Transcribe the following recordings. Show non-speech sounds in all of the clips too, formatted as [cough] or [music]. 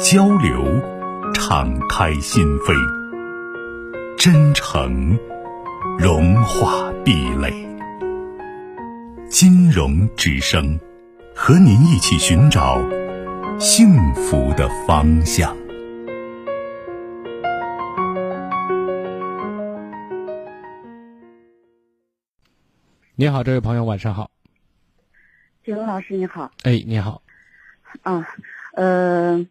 交流，敞开心扉；真诚，融化壁垒。金融之声，和您一起寻找幸福的方向。你好，这位朋友，晚上好。景龙老师，你好。哎，你好。啊，呃。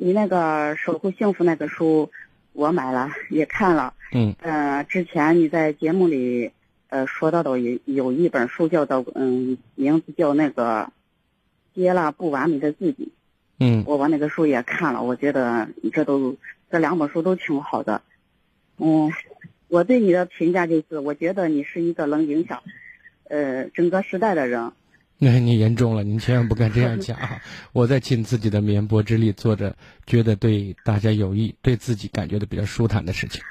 你那个守护幸福那个书，我买了也看了。嗯。呃，之前你在节目里呃说到的有有一本书叫做嗯，名字叫那个接纳不完美的自己。嗯。我把那个书也看了，我觉得这都这两本书都挺好的。嗯，我对你的评价就是，我觉得你是一个能影响呃整个时代的人。[laughs] 那你严重了，您千万不敢这样讲啊！[laughs] 我在尽自己的绵薄之力，做着觉得对大家有益、对自己感觉的比较舒坦的事情。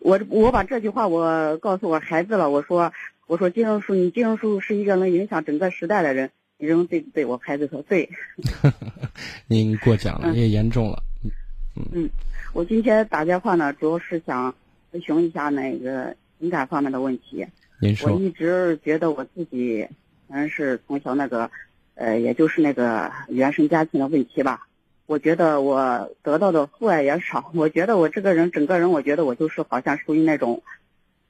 我我把这句话我告诉我孩子了，我说我说金融叔，你金融叔是一个能影响整个时代的人，你认为对不对？我孩子说对。[laughs] 您过奖了，也严重了。嗯嗯，我今天打电话呢，主要是想咨询一下那个情感方面的问题。您说。我一直觉得我自己。反正是从小那个，呃，也就是那个原生家庭的问题吧。我觉得我得到的父爱也少。[laughs] 我觉得我这个人，整个人，我觉得我就是好像属于那种，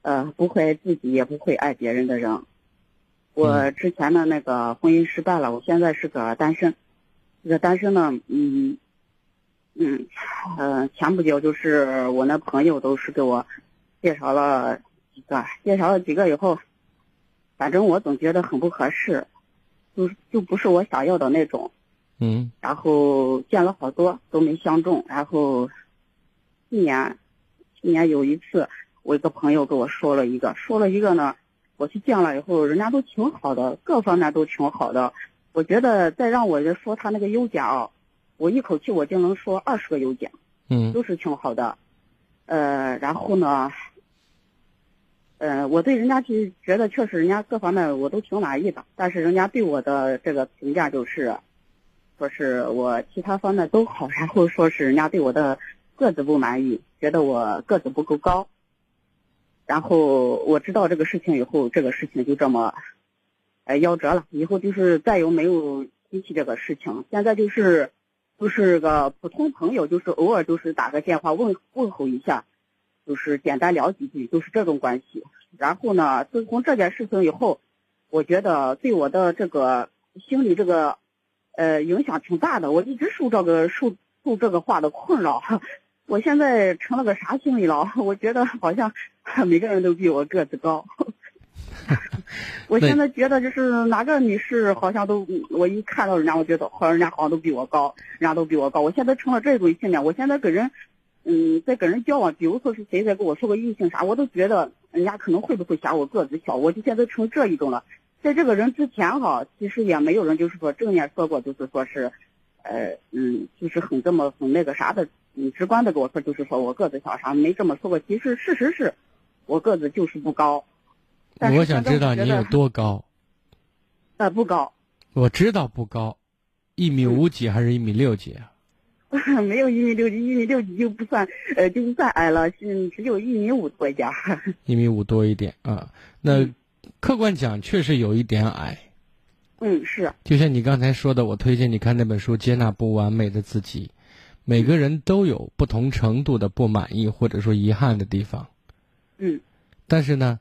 呃，不会爱自己，也不会爱别人的人。我之前的那个婚姻失败了，我现在是个单身。这个单身呢，嗯，嗯，呃，前不久就是我那朋友都是给我介绍了几个，介绍了几个以后。反正我总觉得很不合适，就就不是我想要的那种，嗯。然后见了好多都没相中，然后，去年，去年有一次，我一个朋友跟我说了一个，说了一个呢，我去见了以后，人家都挺好的，各方面都挺好的。我觉得再让我说他那个优点啊，我一口气我就能说二十个优点，嗯，都是挺好的。呃，然后呢？嗯，我对人家就觉得确实人家各方面我都挺满意的，但是人家对我的这个评价就是，说是我其他方面都好，然后说是人家对我的个子不满意，觉得我个子不够高。然后我知道这个事情以后，这个事情就这么，哎，夭折了。以后就是再也没有提起这个事情。现在就是，就是个普通朋友，就是偶尔就是打个电话问问候一下。就是简单聊几句，就是这种关系。然后呢，自从这件事情以后，我觉得对我的这个心理这个呃影响挺大的。我一直受这个受受这个话的困扰。我现在成了个啥心理了？我觉得好像 [laughs] 每个人都比我个子高。[laughs] 我现在觉得就是哪个女士好像都，我一看到人家，我觉得好像人家好像都比我高，人家都比我高。我现在成了这种心理。我现在跟人。嗯，在跟人交往，比如说是谁在跟我说个异性啥，我都觉得人家可能会不会嫌我个子小，我就现在成这一种了。在这个人之前哈，其实也没有人就是说正面说过，就是说是，呃，嗯，就是很这么很那个啥的，嗯，直观的跟我说，就是说我个子小啥，没这么说过。其实事实是，我个子就是不高。我想知道你有多高？呃，不高。我知道不高，一米五几还是一米六几啊？[laughs] 没有一米六几，一米六几就不算，呃，就不算矮了，是只有一米五多一点。一米五多一点啊，那客观讲确实有一点矮。嗯，是。就像你刚才说的，我推荐你看那本书《接纳不完美的自己》，每个人都有不同程度的不满意或者说遗憾的地方。嗯。但是呢，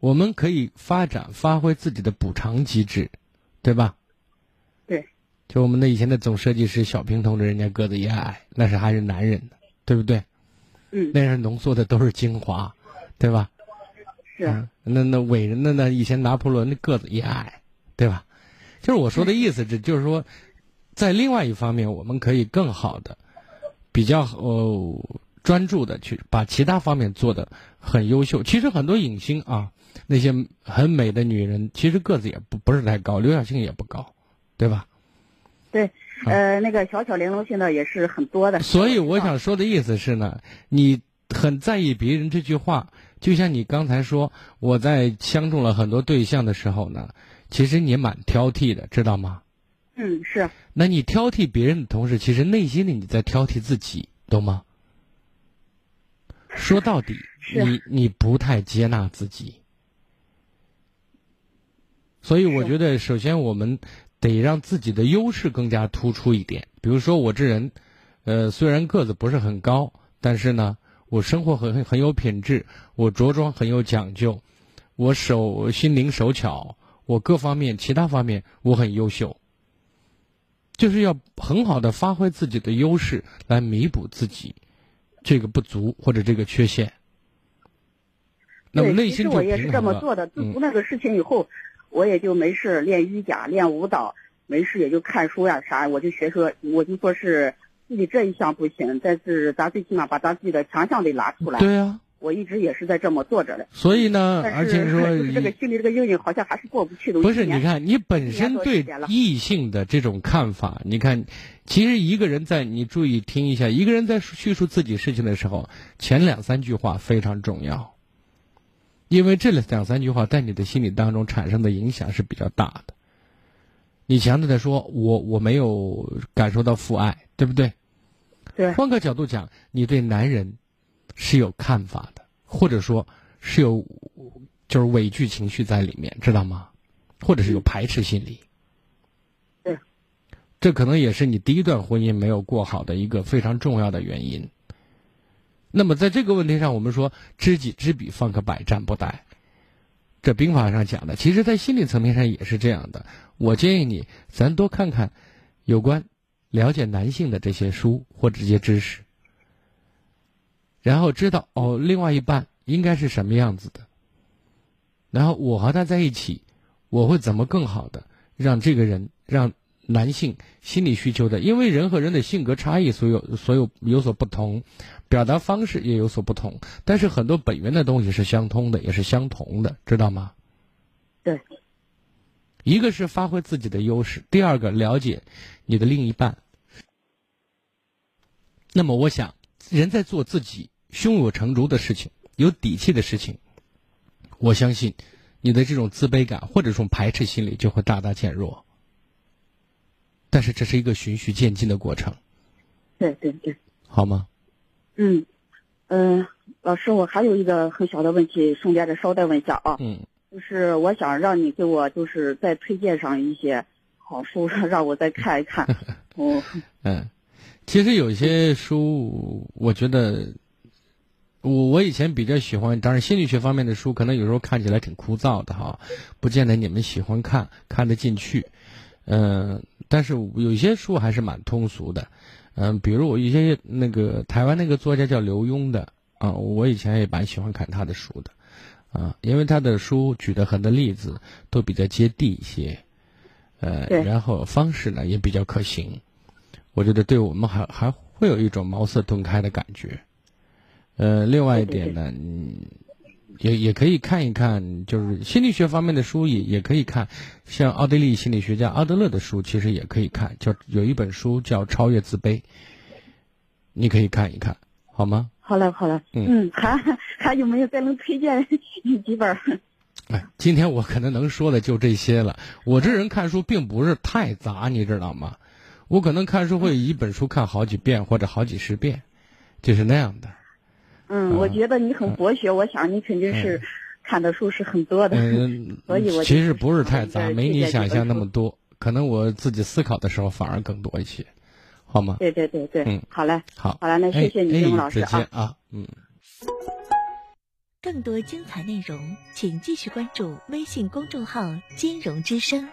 我们可以发展发挥自己的补偿机制，对吧？就我们的以前的总设计师小平同志，人家个子也矮，那是还是男人的，对不对？嗯，那是浓缩的都是精华，对吧？是。那那伟人的呢？以前拿破仑的个子也矮，对吧？就是我说的意思，这就是说，在另外一方面，我们可以更好的、比较呃专注的去把其他方面做的很优秀。其实很多影星啊，那些很美的女人，其实个子也不不是太高，刘晓庆也不高，对吧？对，呃，那个小巧玲珑现在也是很多的。所以我想说的意思是呢，你很在意别人这句话，就像你刚才说，我在相中了很多对象的时候呢，其实你蛮挑剔的，知道吗？嗯，是。那你挑剔别人的同时，其实内心里你在挑剔自己，懂吗？说到底，你你不太接纳自己，所以我觉得，首先我们。得让自己的优势更加突出一点。比如说，我这人，呃，虽然个子不是很高，但是呢，我生活很很有品质，我着装很有讲究，我手心灵手巧，我各方面其他方面我很优秀。就是要很好的发挥自己的优势，来弥补自己这个不足或者这个缺陷。那么内心我也是这么做的。自从那个事情以后。我也就没事练瑜伽、练舞蹈，没事也就看书呀啥，我就学说，我就说是自己这一项不行，但是咱最起码把咱自己的强项得拿出来。对呀，我一直也是在这么做着的。所以呢，而且说这个心里这个阴影好像还是过不去的。不是，你看你本身对异性的这种看法，你看，其实一个人在你注意听一下，一个人在叙述自己事情的时候，前两三句话非常重要。因为这两三句话在你的心理当中产生的影响是比较大的。你强调的说，我我没有感受到父爱，对不对？对。换个角度讲，你对男人是有看法的，或者说是有就是畏惧情绪在里面，知道吗？或者是有排斥心理。对。这可能也是你第一段婚姻没有过好的一个非常重要的原因。那么在这个问题上，我们说知己知彼，方可百战不殆。这兵法上讲的，其实，在心理层面上也是这样的。我建议你，咱多看看有关了解男性的这些书或这些知识，然后知道哦，另外一半应该是什么样子的。然后我和他在一起，我会怎么更好的让这个人让。男性心理需求的，因为人和人的性格差异，所有所有有所不同，表达方式也有所不同，但是很多本源的东西是相通的，也是相同的，知道吗？对。一个是发挥自己的优势，第二个了解你的另一半。那么，我想，人在做自己胸有成竹的事情、有底气的事情，我相信，你的这种自卑感或者说排斥心理就会大大减弱。但是这是一个循序渐进的过程，对对对，好吗？嗯嗯，老师，我还有一个很小的问题，顺便的捎带问一下啊。嗯，就是我想让你给我就是再推荐上一些好书，[laughs] 让我再看一看。[laughs] 哦，嗯，其实有些书，我觉得我我以前比较喜欢，当然心理学方面的书，可能有时候看起来挺枯燥的哈，不见得你们喜欢看，看得进去。嗯。但是有些书还是蛮通俗的，嗯，比如我一些那个台湾那个作家叫刘墉的啊，我以前也蛮喜欢看他的书的，啊，因为他的书举的很多例子都比较接地一些，呃，然后方式呢也比较可行，我觉得对我们还还会有一种茅塞顿开的感觉，呃，另外一点呢，嗯。也也可以看一看，就是心理学方面的书也也可以看，像奥地利心理学家阿德勒的书，其实也可以看。叫有一本书叫《超越自卑》，你可以看一看，好吗？好了，好了。嗯，还还有没有再能推荐 [laughs] 几本？哎，今天我可能能说的就这些了。我这人看书并不是太杂，你知道吗？我可能看书会一本书看好几遍或者好几十遍，就是那样的。嗯，我觉得你很博学，我想你肯定是看的书是很多的，[laughs] 所以我其实不是太杂，没你想象那么多，可能我自己思考的时候反而更多一些，好吗？对对对对，嗯，好嘞，好，好了，那谢谢你，丁老师啊，啊，嗯。更多精彩内容，请继续关注微信公众号“金融之声”。